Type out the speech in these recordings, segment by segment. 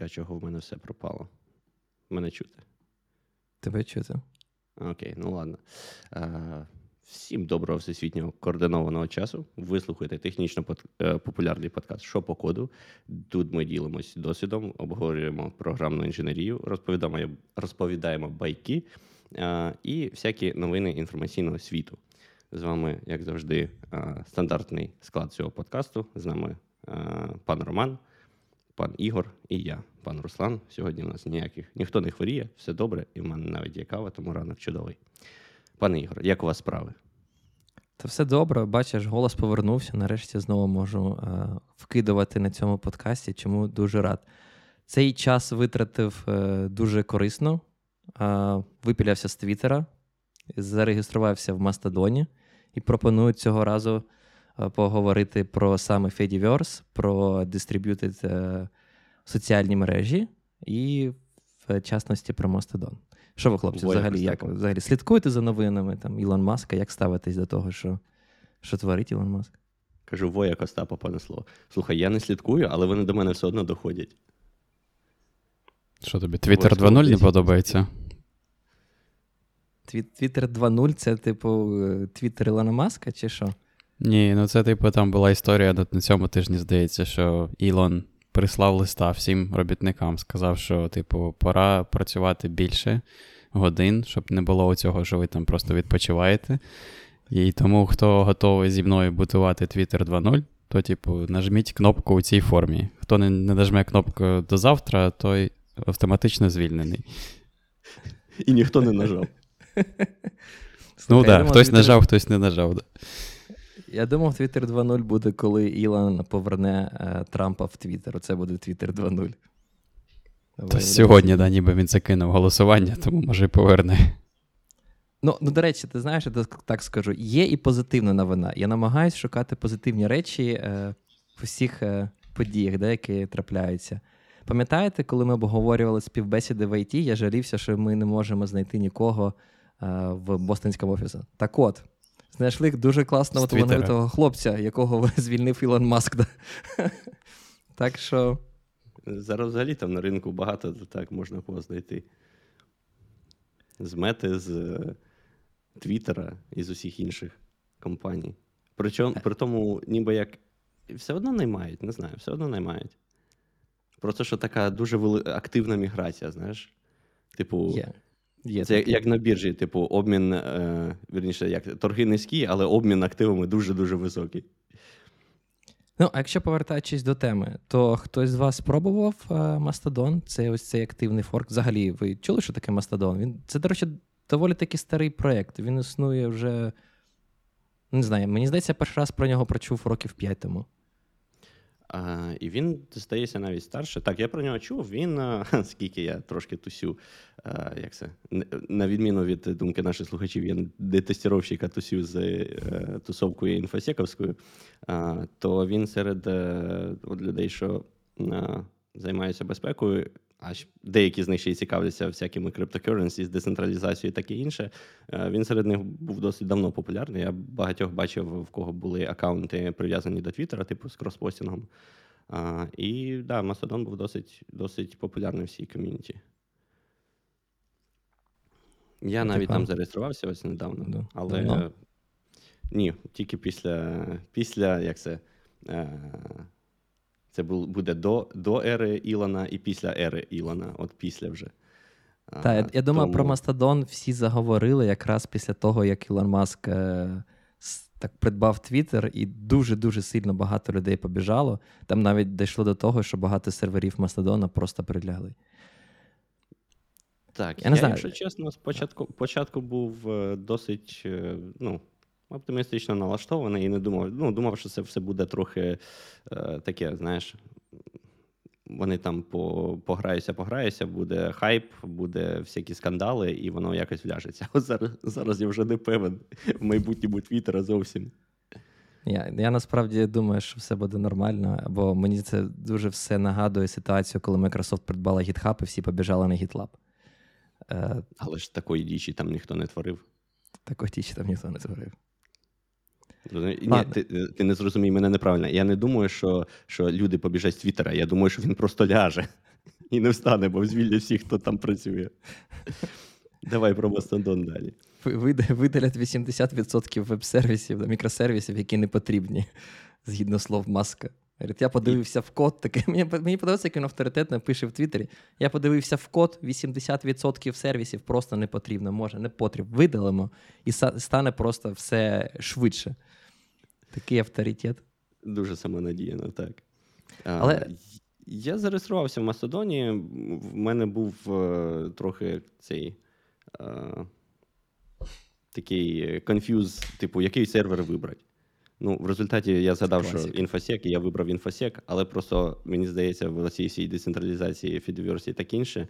А чого в мене все пропало? Мене чути. Тебе чути? Окей, ну ладно. А, Всім доброго всесвітнього координованого часу. Ви слухаєте технічно е, популярний подкаст «Що по коду. Тут ми ділимось досвідом, обговорюємо програмну інженерію, розповідаємо розповідаємо байки а, і всякі новини інформаційного світу. З вами, як завжди, стандартний склад цього подкасту. З нами пан Роман, пан Ігор і я, пан Руслан. Сьогодні у нас ніяких ніхто не хворіє, все добре, і в мене навіть є кава, тому ранок чудовий. Пане Ігор, як у вас справи? Та все добре, бачиш, голос повернувся. Нарешті знову можу е, вкидувати на цьому подкасті, чому дуже рад. Цей час витратив е, дуже корисно, е, випілявся з Твіттера, зареєструвався в Мастодоні і пропоную цього разу поговорити про саме Fediverse, про е, соціальні мережі і, в частності, про Мастодон. Що ви, хлопці, взагалі як взагалі слідкуєте за новинами там Ілон Маска? Як ставитесь до того, що що творить Ілон Маск? Кажу, воя Остапа понесло. Слухай, я не слідкую, але вони до мене все одно доходять. Що тобі? Твіттер 2.0 не подобається? Твіттер 2.0 це, типу, Твіттер Ілона Маска, чи що? Ні, ну це, типу, там була історія на цьому тижні, здається, що Ілон прислав листа всім робітникам, сказав, що, типу, пора працювати більше годин, щоб не було цього, що ви там просто відпочиваєте. І тому, хто готовий зі мною будувати Twitter 2.0, то, типу, нажміть кнопку у цій формі. Хто не, не нажме кнопку до завтра, той автоматично звільнений. І ніхто не нажав. Ну так, хтось нажав, хтось не нажав. Да. Я думав, Twitter 2.0 буде, коли Ілон поверне е, Трампа в Твіттер. Це буде Twitter 2.0. Та Сьогодні, да, ніби він закинув голосування, тому може поверне. Ну, ну, до речі, ти знаєш, я так скажу, є і позитивна новина. Я намагаюся шукати позитивні речі е, в усіх е, подіях, де, які трапляються. Пам'ятаєте, коли ми обговорювали співбесіди в ІТ, я жалівся, що ми не можемо знайти нікого е, в бостонському офісі. Так от, знайшли дуже класного талановитого хлопця, якого звільнив Ілон Маск. Да? Так що. Зараз взагалі там на ринку багато так можна кого знайти. З мети, з Твіттера і з усіх інших компаній. Причому, при тому, ніби як все одно наймають, не знаю, все одно наймають. Просто що така дуже вели... активна міграція, знаєш? Типу, yeah. Є Це як, як на біржі, типу, обмін, е, вірніше, як торги низькі, але обмін активами дуже-дуже високий. Ну, а якщо повертаючись до теми, то хтось з вас спробував е, Mastodon? Це ось цей активний форк. Взагалі, ви чули, що таке Mastodon? Він це, до речі, доволі таки старий проєкт. Він існує вже. Не знаю, мені здається, я перший раз про нього прочув років 5 тому. І він здається навіть старше. Так, я про нього чув. Він, скільки я трошки тусю, як це, на відміну від думки наших слухачів, я не тестіровщика тусю з е, тусовкою інфосековською, то він серед от людей, що займаються безпекою, а деякі з них ще й цікавляться всякими криптокеренсі, з децентралізацією і таке інше. Е, він серед них був досить давно популярний. Я багатьох бачив, в кого були аккаунти прив'язані до Твіттера, типу з кроспостінгом. І да, Mastodon був досить досить популярний в цій ком'юніті. Я навіть Типа. там зареєструвався ось недавно, да. але Давно? ні, тільки після, після як це. Е, це буде до до ери Ілона і після ери Ілона, от після вже. Так, я, я думаю, про Мастодон всі заговорили якраз після того, як Ілон Маск е, так придбав Твіттер, і дуже-дуже сильно багато людей побіжало. Там навіть дійшло до того, що багато серверів Мастодона просто прилягли. Так, я, не знаю. якщо чесно, спочатку початку був е, досить. Е, ну, оптимістично налаштований і не думав. Ну, думав, що це все буде трохи е, таке, знаєш. Вони там по, пограються, пограються, буде хайп, буде всякі скандали, і воно якось вляжеться. От зараз зараз я вже не певен в майбутньому Твіттера зовсім. Я я насправді думаю, що все буде нормально, бо мені це дуже все нагадує ситуацію, коли Microsoft придбала GitHub і всі побіжали на GitLab. Е, Але ж такої дічі там ніхто не творив. Такої дічі там ніхто не творив. Ні, ти ти не зрозумій мене неправильно. Я не думаю, що що люди побіжать з Твіттера. Я думаю, що він просто ляже. і не встане, бо звільнять всіх, хто там працює. Давай про Мастодон далі. Видалять 80% веб-сервісів, мікросервісів, які не потрібні, згідно слов Маска. Я подивився в код, таке, мені мені подобається, як він авторитетно пише в Твіттері. Я подивився в код, 80% сервісів просто не потрібно, може, не потрібно. Видалимо, і стане просто все швидше. Такий авторитет. Дуже самонадіяно, так. Але... Я зареєструвався в Мастодоні. В мене був е, трохи цей е, такий конфюз, типу, який сервер вибрати. Ну, в результаті я згадав, що інфосек, і я вибрав інфосек, але просто мені здається, в цій всій децентралізації фідверсії так інше.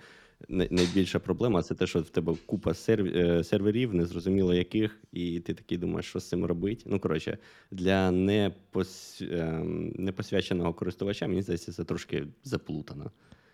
Найбільша проблема це те, що в тебе купа е, серверів, незрозуміло яких, і ти такий думаєш, що з цим робити. Ну, коротше, для непос... Ем, непосвяченого користувача, мені здається, це трошки заплутано.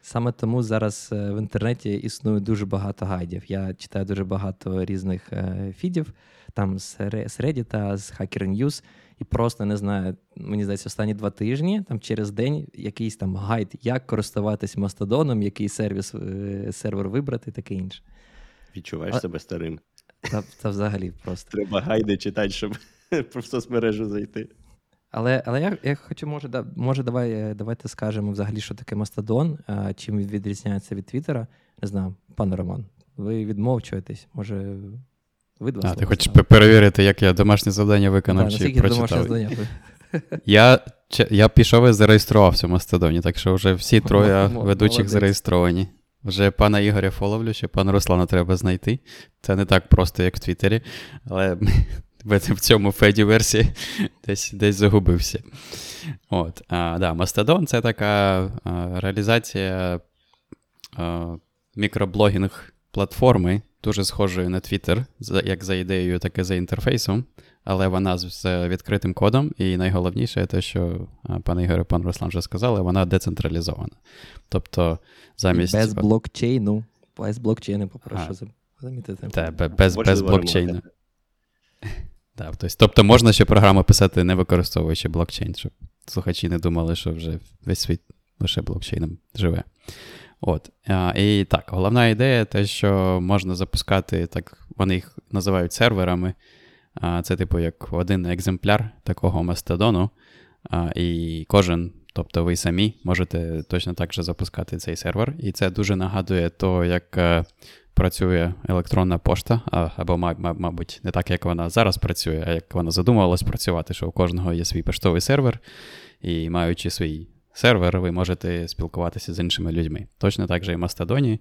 Саме тому зараз е, в інтернеті існує дуже багато гайдів. Я читаю дуже багато різних е, фідів, там з Reddit, з Hacker News, і просто не знаю, мені здається, останні два тижні, там через день якийсь там гайд, як користуватись Мастодоном, який сервіс е, сервер вибрати, таке інше. Відчуваєш а... себе старим. Та, та взагалі просто. Треба гайди читати, щоб в соцмережу зайти. Але але я я хочу, може, да, може, давай, е, давайте скажемо взагалі, що таке Мастодон, а, чим він відрізняється від Твіттера. Не знаю, пане Роман, ви відмовчуєтесь, може, ви два А, ти хочеш перевірити, як я домашнє завдання виконав да, чи прочитав? завдання Я я пішов і зареєструвався в Мастодоні, так що вже всі троє ведучих Молодець. зареєстровані. Вже пана Ігоря фоловлю, ще пана Руслана треба знайти. Це не так просто, як в Твіттері, але в цьому феді версії десь десь загубився. От, а, да, Мастодон це така а, реалізація а, мікроблогінг платформи, дуже схожої на Twitter, як за ідеєю, так і за інтерфейсом, але вона з відкритим кодом, і найголовніше те, що пан Ігор і пан Руслан вже сказали, вона децентралізована. Тобто замість. Без блокчейну. Без блокчейну, попрошу замітити. Так, без, без блокчейну. Да, Тобто можна ще програму писати, не використовуючи блокчейн, щоб слухачі не думали, що вже весь світ лише блокчейном живе. От. І так, головна ідея те, що можна запускати, так, вони їх називають серверами. Це, типу, як один екземпляр такого мастодону. І кожен, тобто ви самі, можете точно так же запускати цей сервер. І це дуже нагадує то, як е, працює електронна пошта, або, мабуть, не так, як вона зараз працює, а як вона задумувалась працювати, що у кожного є свій поштовий сервер, і маючи свій сервер, ви можете спілкуватися з іншими людьми. Точно так же і в Мастодоні.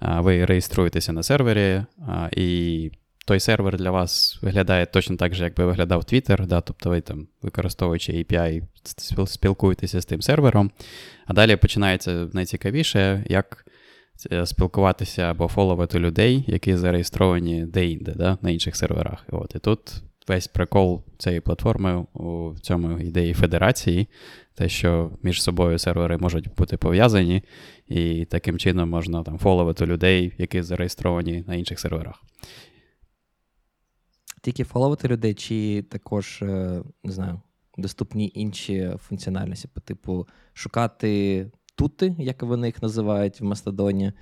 Ви реєструєтеся на сервері, і той сервер для вас виглядає точно так же, як би виглядав Twitter, да, тобто ви там, використовуючи API, спілкуєтеся з тим сервером. А далі починається найцікавіше, як Е, спілкуватися або фоловити людей, які зареєстровані де-інде, да, на інших серверах. От, І тут весь прикол цієї платформи у цьому ідеї федерації, те, що між собою сервери можуть бути пов'язані, і таким чином можна там фоловити людей, які зареєстровані на інших серверах. Тільки фоловити людей, чи також, е, не знаю, доступні інші функціональності, по типу шукати тути, як вони їх називають в Мастодоні.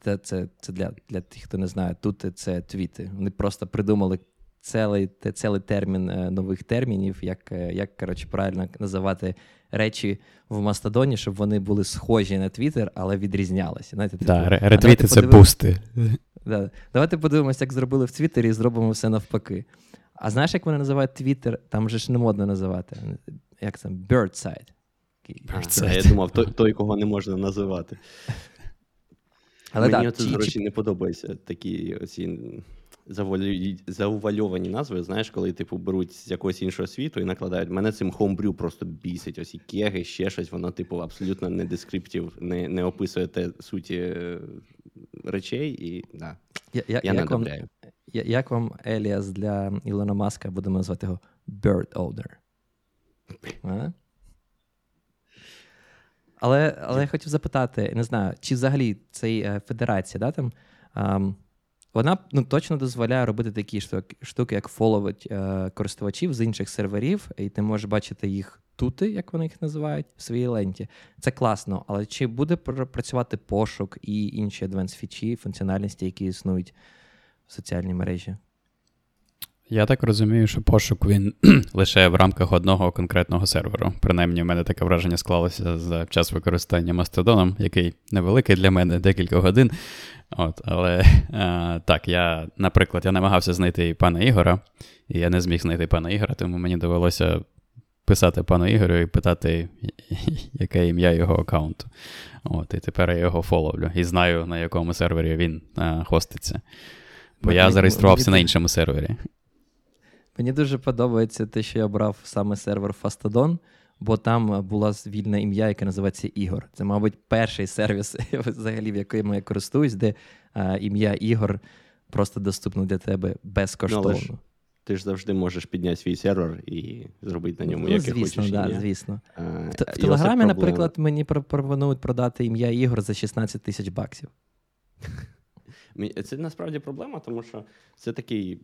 Це це, це для для тих, хто не знає, тути це твіти. Вони просто придумали цілий цілий термін е, нових термінів, як е, як коротше, правильно називати речі в Мастодоні, щоб вони були схожі на Твіттер, але відрізнялися. Знаєте, типу, да, Ретвіти це бусти. Да. Давайте подивимося, як зробили в Твіттері, і зробимо все навпаки. А знаєш, як вони називають Твіттер? Там же ж не модно називати. Як це? Birdside. А, я думав, той, той, кого не можна називати. Але Мені да, це, до речі, не подобається такі оці заувальовані назви, знаєш, коли типу беруть з якогось іншого світу і накладають. Мене цим хоумбрю просто бісить. Ось і кеги, ще щось, воно, типу, абсолютно не дескриптів, не не описує те суті е, речей, і да, я, я, я не як вам, як вам Еліас для Ілона Маска, будемо назвати його Bird Owner? Але але я хотів запитати, не знаю, чи взагалі цей е, федерація, да, там, а, вона ну, точно дозволяє робити такі штуки, як фоловить е, користувачів з інших серверів, і ти можеш бачити їх тути, як вони їх називають, в своїй ленті. Це класно, але чи буде працювати пошук і інші адвенс фічі, функціональності, які існують в соціальній мережі? Я так розумію, що пошук він лише в рамках одного конкретного серверу. Принаймні, в мене таке враження склалося за час використання Мастодоном, який невеликий для мене декілька годин. От, Але а, е, так, я, наприклад, я намагався знайти пана Ігора, і я не зміг знайти пана Ігора, тому мені довелося писати пану Ігорю і питати, яке ім'я його аккаунту. От, І тепер я його фоловлю і знаю, на якому сервері він а, е, хоститься. Бо я зареєструвався на іншому сервері. Мені дуже подобається те, що я обрав саме сервер Fastodon, бо там була вільне ім'я, яке називається Ігор. Це, мабуть, перший сервіс, взагалі, в якому я користуюсь, де а, ім'я Ігор просто доступно для тебе безкоштовно. Ну, ти ж завжди можеш підняти свій сервер і зробити на ньому ну, яке звісно, хочеш да, звісно. А, в, в Телеграмі, наприклад, мені пропонують продати ім'я Ігор за 16 тисяч баксів. Це насправді проблема, тому що це такий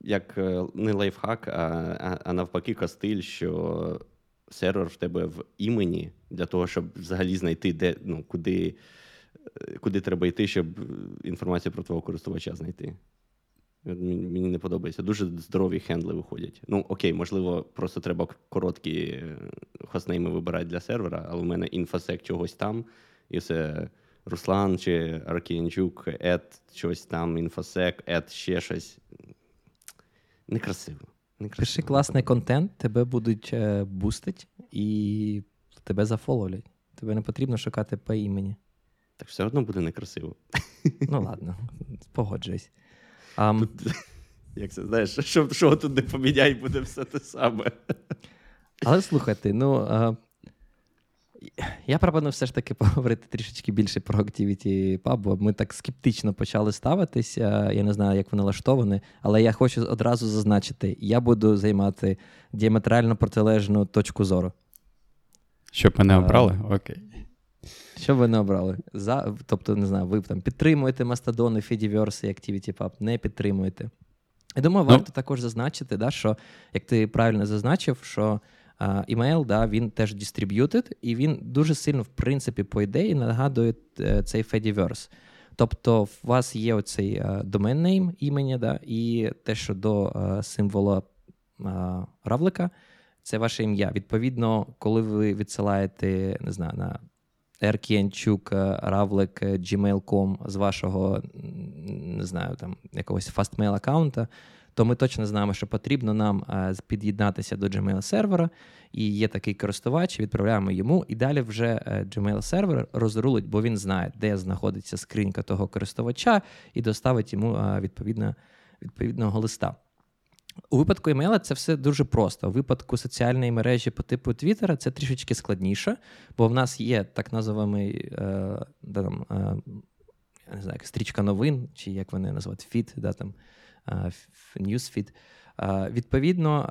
як е, не лайфхак, а, а навпаки, кастиль, що сервер в тебе в імені для того, щоб взагалі знайти, де ну, куди е, куди треба йти, щоб інформацію про твого користувача знайти. Мені не подобається. Дуже здорові хендли виходять. Ну, окей, можливо, просто треба короткі е, хостнейми вибирати для сервера, але в мене інфосек чогось там, і все Руслан чи Аркінчук, ет щось там, інфосек, ет ще щось. Некрасиво. Некрасиво. Пиши класний контент, тебе будуть е, бустить і тебе зафоловлять. Тебе не потрібно шукати по імені. Так все одно буде некрасиво. Ну ладно, погоджуюсь. Um, тут, як це знаєш, що що тут не поміняй, буде все те саме. Але слухайте, ну а, я пропоную все ж таки поговорити трішечки більше про Activity Pub, бо ми так скептично почали ставитися. Я не знаю, як вони налаштовані, але я хочу одразу зазначити: я буду займати діаметрально протилежну точку зору. Щоб мене обрали? Окей. Що ви не обрали? За, Тобто, не знаю, ви там підтримуєте Мастодони, Fediverse і Activity Pub, не підтримуєте. Я думаю, ну. варто ну. також зазначити, да, що, як ти правильно зазначив, що імейл, да, він теж distributed, і він дуже сильно, в принципі, по ідеї, нагадує е, цей Fediverse. Тобто, у вас є оцей домен name імені, да, і те, що до символа равлика, це ваше ім'я. Відповідно, коли ви відсилаєте, не знаю, на erkiyanchuk, равлик, gmail.com з вашого, не знаю, там якогось Fastmail аккаунта, то ми точно знаємо, що потрібно нам е, під'єднатися до Gmail сервера, і є такий користувач, відправляємо йому, і далі вже е, Gmail сервер розрулить, бо він знає, де знаходиться скринька того користувача, і доставить йому е, відповідно, відповідного листа. У випадку емейла це все дуже просто. У випадку соціальної мережі по типу Твіттера це трішечки складніше, бо в нас є так називаний е, там, е, я не знаю, стрічка новин, чи як вони називають фіт, да, там, Newsfeed. Відповідно,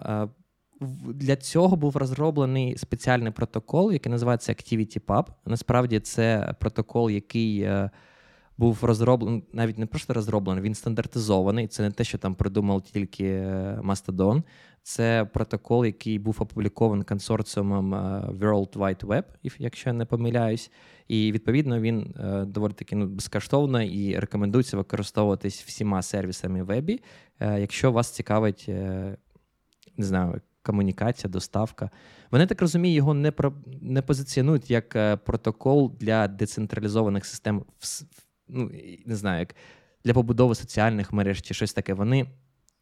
для цього був розроблений спеціальний протокол, який називається ActivityPub. Насправді, це протокол, який е, був розроблений, навіть не просто розроблений, він стандартизований. Це не те, що там придумав тільки е, Mastodon. Це протокол, який був опублікований консорціумом е, World Wide Web, якщо я не помиляюсь. І відповідно він е, доволі таки ну, безкоштовно і рекомендується використовуватись всіма сервісами вебі, якщо вас цікавить, не знаю. Комунікація, доставка. Вони так розумію, його не про не позиціонують як протокол для децентралізованих систем ну, не знаю, як для побудови соціальних мереж чи щось таке. Вони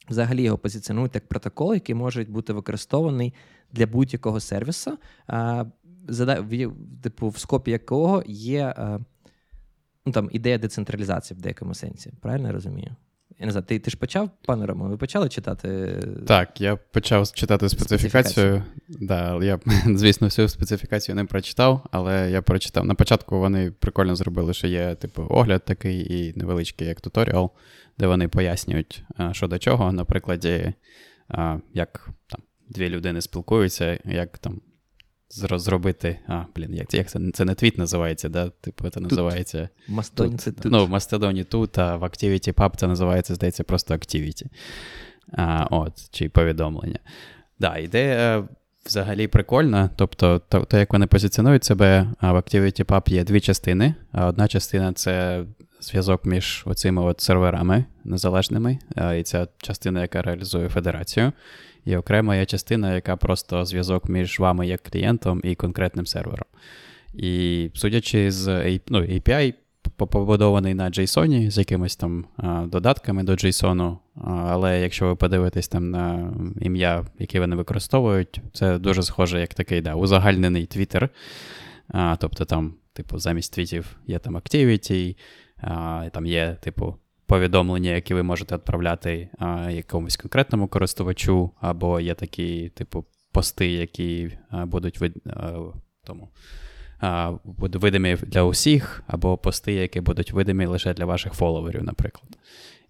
взагалі його позиціонують як протокол, який може бути використований для будь-якого сервісу, типу, в скопі якого є ну, там, ідея децентралізації в деякому сенсі. Правильно я розумію? Я не знаю, ти ти ж почав, пане Ромо, ви почали читати? Так, я почав читати специфікацію. специфікацію. Да, Я, звісно, всю специфікацію не прочитав, але я прочитав. На початку вони прикольно зробили, що є, типу, огляд такий і невеличкий як туторіал, де вони пояснюють, що до чого. На прикладі, як там дві людини спілкуються, як там зробити. А, блін, як це як це, це не твіт називається, да? Типу, це називається. Мастодон це тут. Ну, в Мастодоні тут, а в ActivityPub це називається, здається, просто Activity. А, От, чи повідомлення. Да, ідея взагалі прикольна. Тобто, то, то, як вони позиціонують себе, в ActivityPub є дві частини. Одна частина це зв'язок між оцими от серверами незалежними, і ця частина, яка реалізує федерацію. І окрема є частина, яка просто зв'язок між вами як клієнтом і конкретним сервером. І судячи з ну, API, побудований на JSON з якимись там додатками до JSON, але якщо ви подивитесь там на ім'я, яке вони використовують, це дуже схоже, як такий да, узагальнений Twitter. Тобто там, типу, замість твітів є там Activity, там є, типу, повідомлення, які ви можете відправляти якомусь конкретному користувачу, або є такі, типу, пости, які будуть вид, тому будуть видимі для усіх, або пости, які будуть видимі лише для ваших фоловерів, наприклад.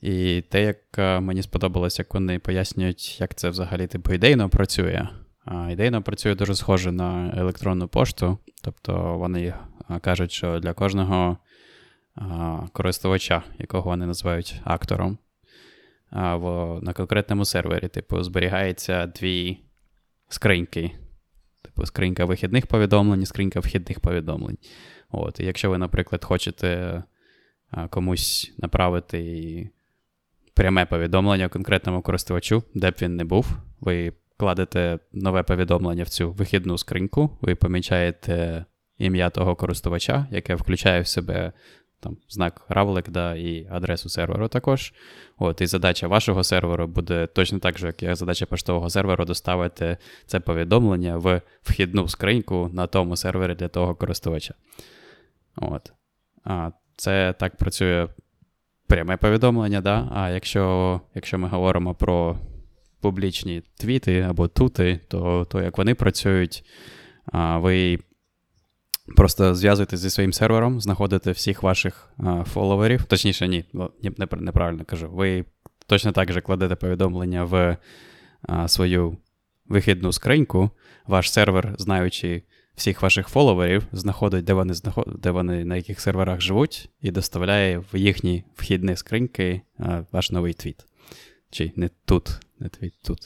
І те, як мені сподобалось, як вони пояснюють, як це взагалі типу ідейно працює. Ідейно працює дуже схоже на електронну пошту, тобто вони кажуть, що для кожного користувача, якого вони називають актором, на конкретному сервері, типу, зберігається дві скриньки типу скринька вихідних повідомлень, і скринька вхідних повідомлень. От, І якщо ви, наприклад, хочете комусь направити пряме повідомлення конкретному користувачу, де б він не був, ви кладете нове повідомлення в цю вихідну скриньку, ви помічаєте ім'я того користувача, яке включає в себе там знак равлик да, і адресу серверу також. От, І задача вашого серверу буде точно так же, як і задача поштового серверу, доставити це повідомлення в вхідну скриньку на тому сервері для того користувача. От. А Це так працює пряме повідомлення. да? А якщо, якщо ми говоримо про публічні твіти або тути, то, то як вони працюють, ви Просто зв'язуєтесь зі своїм сервером, знаходите всіх ваших а, фоловерів. Точніше, ні, неправильно кажу. Ви точно так же кладете повідомлення в а, свою вихідну скриньку. Ваш сервер, знаючи всіх ваших фоловерів, знаходить, де вони де вони на яких серверах живуть, і доставляє в їхні вхідні скриньки а, ваш новий твіт. Чи не тут, не твіт тут.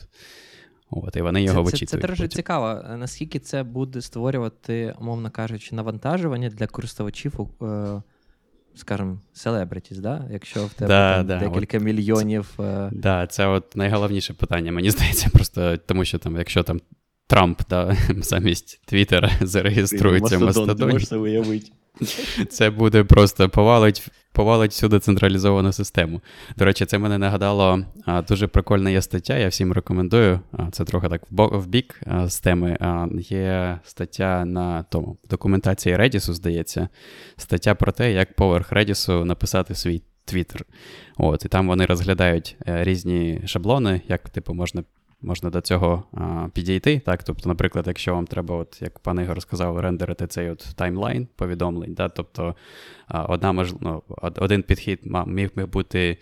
От, І вони його це, вичитують. Це, це дуже цікаво, наскільки це буде створювати, умовно кажучи, навантажування для користувачів, е, скажімо, селебритіс, да? якщо в тебе да, там, да, декілька от, мільйонів. Так, е, да, це от найголовніше питання, мені здається, просто тому що там, якщо там Трамп да, замість Твіттера зареєструється в Мастодоні. Це буде просто повалить повалить всю децентралізовану систему. До речі, це мене нагадало дуже прикольна є стаття, я всім рекомендую. Це трохи так в бік з теми. Є стаття на тому в документації Redis, здається, стаття про те, як поверх Redis написати свій твіттер. От, І там вони розглядають е, різні шаблони, як типу можна можна до цього а, підійти. Так? Тобто, наприклад, якщо вам треба, от, як пан Ігор сказав, рендерити цей от таймлайн повідомлень, да? тобто а, одна мож... ну, один підхід міг би бути.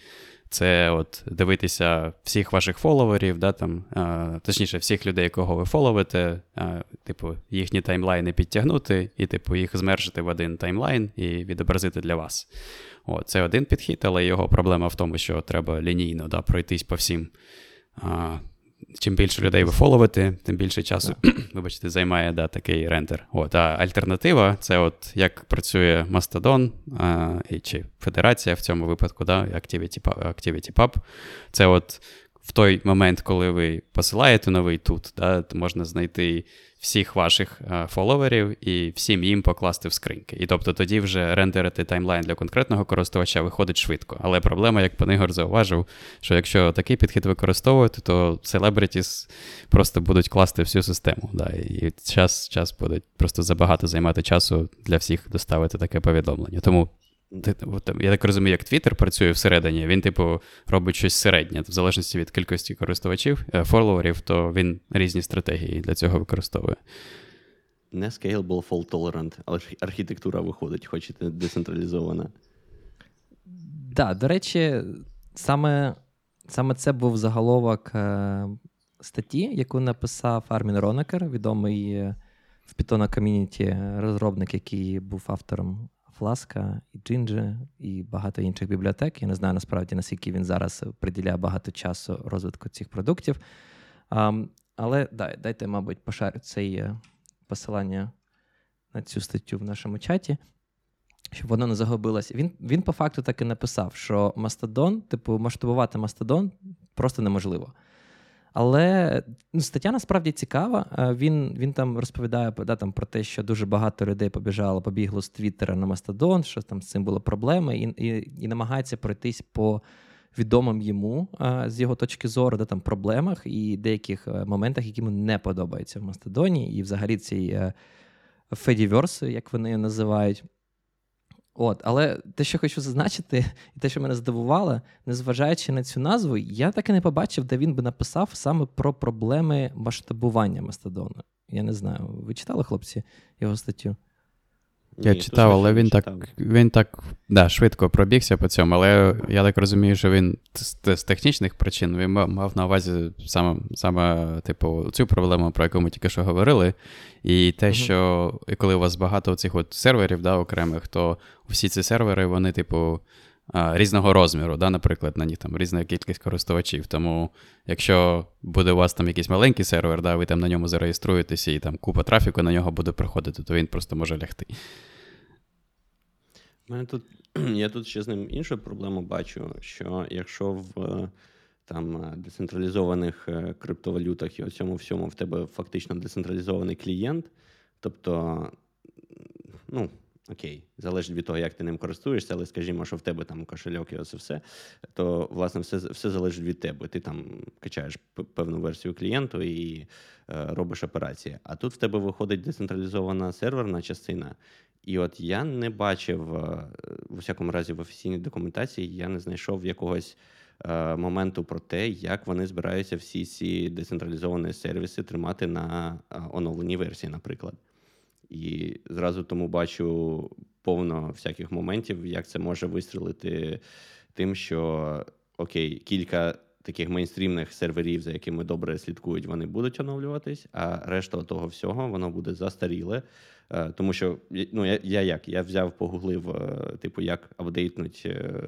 Це от дивитися всіх ваших фоловерів, да, там, а, точніше, всіх людей, якого ви фоловите, а, типу, їхні таймлайни підтягнути, і, типу, їх змержити в один таймлайн і відобразити для вас. О, Це один підхід, але його проблема в тому, що треба лінійно да, пройтись по всім а, чим більше людей ви фоловите, тим більше часу, вибачте, займає да, такий рендер. От, А альтернатива це от як працює Mastodon а, чи Федерація в цьому випадку, да, ActivityPub. Це от в той момент, коли ви посилаєте новий твіт, да, то можна знайти всіх ваших е, фоловерів і всім їм покласти в скриньки. І тобто тоді вже рендерити таймлайн для конкретного користувача виходить швидко. Але проблема, як пан Ігор зауважив, що якщо такий підхід використовувати, то селебритіс просто будуть класти всю систему. Да, І час час буде просто забагато займати часу для всіх доставити таке повідомлення. Тому я так розумію, як Twitter працює всередині, він, типу, робить щось середнє. В залежності від кількості користувачів, е, фоловерів, то він різні стратегії для цього використовує. Не scalable fault tolerant, але архітектура виходить, хоч і децентралізована. Так, да, до речі, саме саме це був заголовок е, статті, яку написав Армін Ронекер, відомий в Python ком'юніті розробник, який був автором Фласка і Джинджі, і багато інших бібліотек. Я не знаю насправді, наскільки він зараз приділяє багато часу розвитку цих продуктів. Але дай, дайте, мабуть, пошарю це е, посилання на цю статтю в нашому чаті, щоб воно не загубилося. Він він по факту так і написав, що Мастодон, типу, масштабувати Мастодон просто неможливо. Але ну, стаття насправді цікава. Е, він він там розповідає да, там, про те, що дуже багато людей побіжало, побігло з Твіттера на Мастодон, що там з цим були проблеми, і і, і намагається пройтись по відомим йому з його точки зору, де там проблемах і деяких е, моментах, які йому не подобаються в Мастодоні, і взагалі цей Федіверс, як вони називають. От, Але те, що хочу зазначити, і те, що мене здивувало, незважаючи на цю назву, я так і не побачив, де він би написав саме про проблеми масштабування Мастодону. Я не знаю. Ви читали, хлопці, його статтю? Я Ні, читав, але він читав. так він так да, швидко пробігся по цьому, але я так розумію, що він з, з технічних причин він мав на увазі саме, саме типу, цю проблему, про яку ми тільки що говорили. І те, угу. що коли у вас багато цих от серверів да, окремих, то всі ці сервери, вони, типу, різного розміру, да, наприклад, на них там різна кількість користувачів. Тому якщо буде у вас там якийсь маленький сервер, да, ви там на ньому зареєструєтеся і там купа трафіку на нього буде приходити, то він просто може лягти. мене тут, Я тут ще з ним іншу проблему бачу: що якщо в там децентралізованих е, криптовалютах і у цьому всьому в тебе фактично децентралізований клієнт, тобто, ну окей, залежить від того, як ти ним користуєшся, але скажімо, що в тебе там кошельок і оце все, то власне все все залежить від тебе. Ти там качаєш певну версію клієнту і е, робиш операції. А тут в тебе виходить децентралізована серверна частина. І от я не бачив, е, в усякому разі, в офіційній документації я не знайшов якогось. Е, моменту про те, як вони збираються всі ці децентралізовані сервіси тримати на е, оновленій версії, наприклад. І зразу тому бачу повно всяких моментів, як це може вистрілити тим, що окей, кілька таких мейнстрімних серверів, за якими добре слідкують, вони будуть оновлюватись, а решта того всього воно буде застаріле. Е, тому що ну, я я як? Я взяв, погуглив, е, типу, як апдейтнуть е,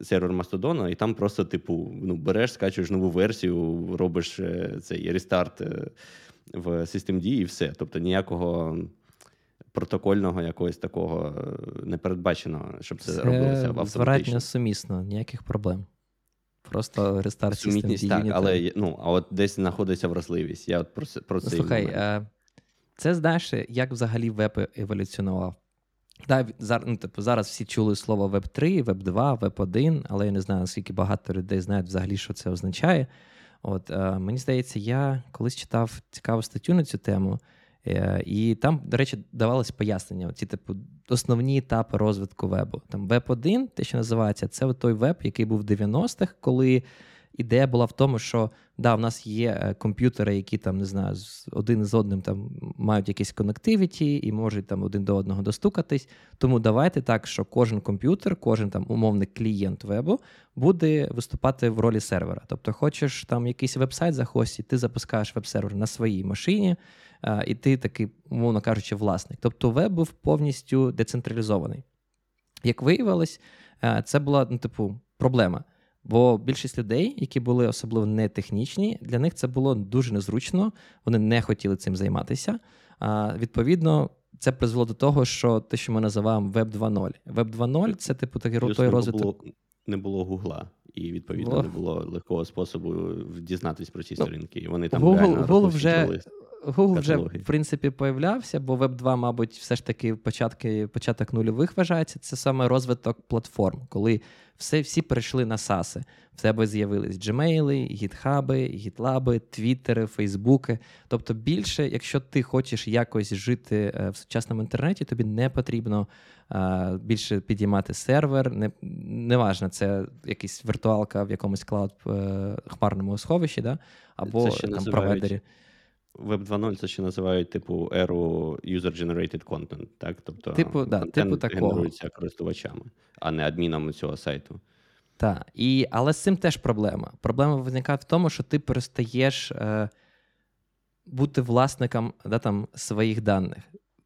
сервер Мастодона, і там просто, типу, ну, береш, скачуєш нову версію, робиш цей рестарт в Systemd і все. Тобто ніякого протокольного якогось такого е, не передбачено, щоб це, це робилося автоматично. сумісно, ніяких проблем. Просто рестарт Сумітність, так, але ну, а от десь знаходиться вразливість. Я от про, про це. Ну, слухай, момент. це знаєш, як взагалі веб еволюціонував. Да, зараз, ну, типу, зараз всі чули слово Web 3, Web 2, Web 1, але я не знаю, наскільки багато людей знають взагалі, що це означає. От е, Мені здається, я колись читав цікаву статтю на цю тему, е, і там, до речі, давалось пояснення: ці типу основні етапи розвитку вебу. Там веб 1 те, що називається, це той веб, який був в 90-х, коли ідея була в тому, що да, в нас є е, комп'ютери, які там не знаю, один з одним там мають якісь коннективіті і можуть там один до одного достукатись. Тому давайте так, що кожен комп'ютер, кожен там умовний клієнт вебу буде виступати в ролі сервера. Тобто, хочеш там якийсь веб-сайт захостити, ти запускаєш веб-сервер на своїй машині. І ти такий, умовно кажучи, власник. Тобто веб був повністю децентралізований. Як виявилось, е, це була ну, типу проблема. Бо більшість людей, які були особливо не технічні, для них це було дуже незручно, вони не хотіли цим займатися. А відповідно, це призвело до того, що те, що ми називаємо Web 2.0. Web 2.0 це типу такий той розвиток. Було, не було Гугла, і відповідно було. не було легкого способу дізнатись про ці ну, сторінки. І вони там Google, Google вже Google вже в принципі появлявся, бо Web 2, мабуть, все ж таки початки, початок нульових вважається. Це саме розвиток платформ, коли все, всі перейшли на SaaS. В тебе з'явились Gmail, гітхаби, гітлаби, твіттери, фейсбуки. Тобто, більше, якщо ти хочеш якось жити е, в сучасному інтернеті, тобі не потрібно більше підіймати сервер. Не, Неважно, це якась віртуалка в якомусь клауд е, хмарному сховищі, да? або це ще там провайдері. Web 2.0 це ще називають типу еру user-generated content, так? Тобто типу, да, типу такого. генерується користувачами, а не адмінами цього сайту. Так, і, але з цим теж проблема. Проблема виникає в тому, що ти перестаєш е, бути власником да, там, своїх даних.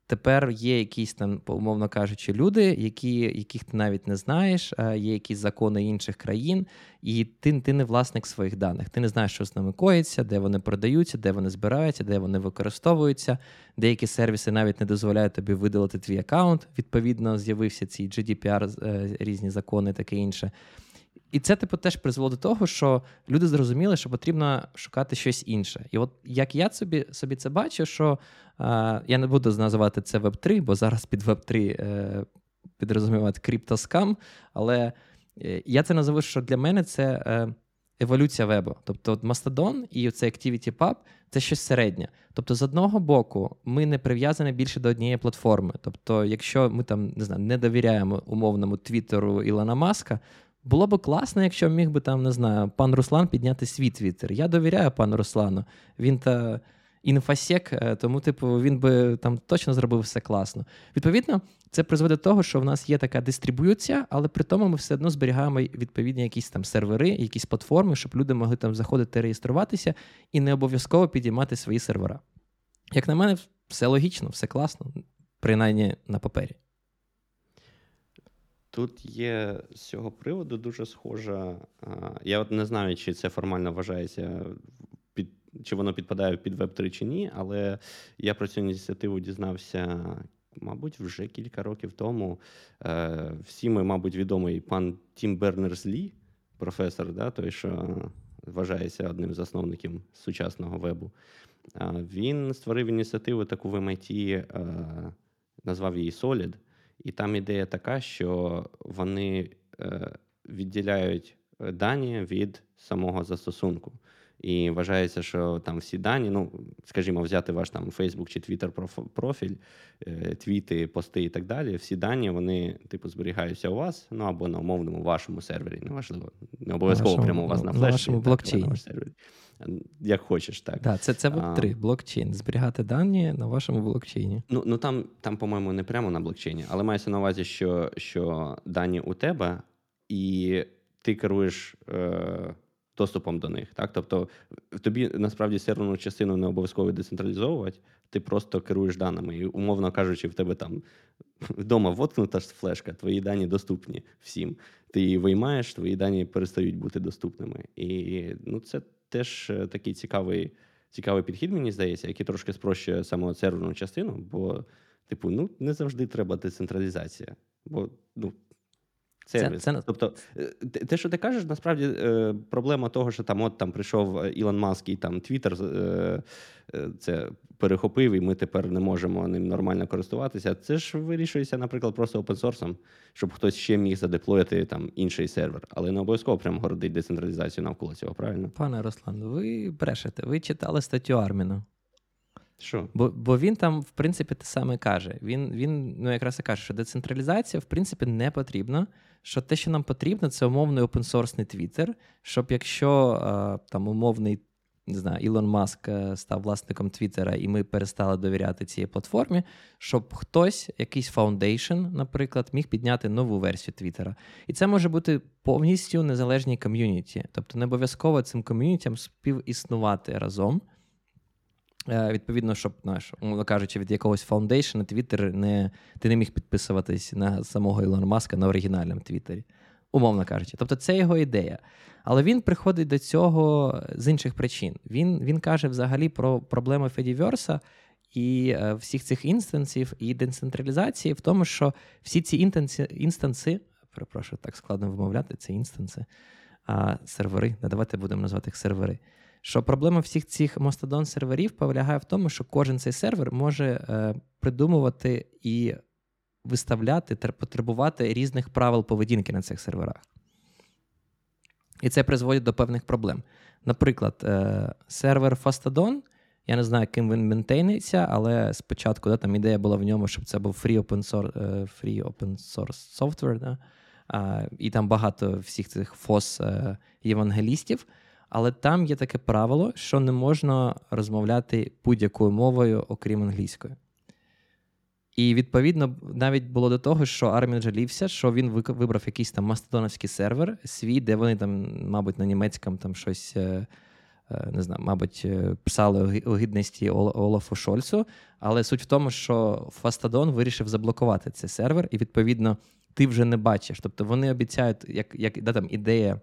Тепер є якісь там, умовно кажучи, люди, які, яких ти навіть не знаєш, є якісь закони інших країн, і ти ти не власник своїх даних. Ти не знаєш, що з ними коїться, де вони продаються, де вони збираються, де вони використовуються. Деякі сервіси навіть не дозволяють тобі видалити твій аккаунт. Відповідно, з'явився ці GDPR, е, різні закони, таке інше. І це, типу, теж призвело до того, що люди зрозуміли, що потрібно шукати щось інше. І от як я собі собі це бачу, що е, я не буду називати це Web3, бо зараз під Web3 е, підрозумівати криптоскам, але е, я це називаю, що для мене це е, еволюція вебу. Тобто от Mastodon і це ActivityPub — це щось середнє. Тобто, з одного боку, ми не прив'язані більше до однієї платформи. Тобто, якщо ми там не знаю, не довіряємо умовному твіттеру Ілона Маска, було б класно, якщо міг би там, не знаю, пан Руслан підняти свій твіттер. Я довіряю пану Руслану. Він та інфосек, е, тому, типу, він би там точно зробив все класно. Відповідно, це призведе до того, що в нас є така дистриб'юція, але при тому ми все одно зберігаємо відповідні якісь там сервери, якісь платформи, щоб люди могли там заходити, реєструватися і не обов'язково підіймати свої сервера. Як на мене, все логічно, все класно, принаймні на папері. Тут є з цього приводу дуже схожа. Я от не знаю, чи це формально вважається, під, чи воно підпадає під Web3 чи ні, але я про цю ініціативу дізнався, мабуть, вже кілька років тому. Е, всі ми, мабуть, відомий пан Тім Бернерс Лі, професор, да, той, що вважається одним з засновників сучасного вебу. Він створив ініціативу таку в MIT, е, назвав її Solid. І там ідея така, що вони е, відділяють е, дані від самого застосунку. І вважається, що там всі дані, ну, скажімо, взяти ваш там Facebook чи Twitter профіль, е, твіти, пости і так далі. Всі дані вони, типу, зберігаються у вас, ну або на умовному вашому сервері. Неважливо, не обов'язково прямо у вас на флешці. На вашому блокчейні. На сервері. Як хочеш, так. Да, Це це Web3, блокчейн. Зберігати дані на вашому блокчейні. Ну, ну там, там, по-моєму, не прямо на блокчейні, але мається на увазі, що що дані у тебе, і ти керуєш. Е, доступом до них. Так? Тобто тобі насправді серверну частину не обов'язково децентралізовувати, ти просто керуєш даними. І, умовно кажучи, в тебе там вдома воткнута флешка, твої дані доступні всім. Ти її виймаєш, твої дані перестають бути доступними. І ну, це теж е, такий цікавий цікавий підхід, мені здається, який трошки спрощує саме серверну частину, бо, типу, ну не завжди треба децентралізація. Бо ну, Сервіс. Це, це... Тобто, е, те, що ти кажеш, насправді е, проблема того, що там от там прийшов е, Ілон Маск і там Твіттер це перехопив, і ми тепер не можемо ним нормально користуватися. Це ж вирішується, наприклад, просто опенсорсом, щоб хтось ще міг задеплоїти там інший сервер, але не обов'язково прямо городить децентралізацію навколо цього, правильно? Пане Руслан, ви брешете, ви читали статтю Арміна. Що? Бо бо він там, в принципі, те саме каже. Він він ну якраз і каже, що децентралізація, в принципі, не потрібна. Що те, що нам потрібно, це умовний open source ний твіттер, щоб якщо там умовний не знаю, Ілон Маск е, став власником Твіттера, і ми перестали довіряти цій платформі, щоб хтось, якийсь foundation, наприклад, міг підняти нову версію Твіттера. І це може бути повністю незалежній community. Тобто не обов'язково цим community ям співіснувати разом. Е, відповідно, щоб знаєш, умовно кажучи, від якогось foundation а Твіттер не ти не міг підписуватись на самого Ілона Маска на оригінальному Твіттері. Умовно кажучи. Тобто, це його ідея. Але він приходить до цього з інших причин. Він він каже взагалі про проблему Федіверса і е, всіх цих інстансів і децентралізації в тому, що всі ці інстанси, інстанси перепрошую, так складно вимовляти, це інстанси, а сервери, давайте будемо назвати їх сервери. Що проблема всіх цих Mastodon серверів полягає в тому, що кожен цей сервер може е, придумувати і виставляти, потребувати різних правил поведінки на цих серверах. І це призводить до певних проблем. Наприклад, е, сервер Fastodon, я не знаю, ким він ментейниться, але спочатку да, там ідея була в ньому, щоб це був free open source, е, free open source software, да? а, і там багато всіх цих фос е. Але там є таке правило, що не можна розмовляти будь-якою мовою, окрім англійської. І відповідно навіть було до того, що Армін жалівся, що він вибрав якийсь там мастодоновський сервер свій, де вони там, мабуть, на німецькому там щось е, е, не знаю, мабуть, е, писали у гідності Олафу Шольцу. Але суть в тому, що Фастадон вирішив заблокувати цей сервер, і відповідно ти вже не бачиш. Тобто вони обіцяють, як як да, там ідея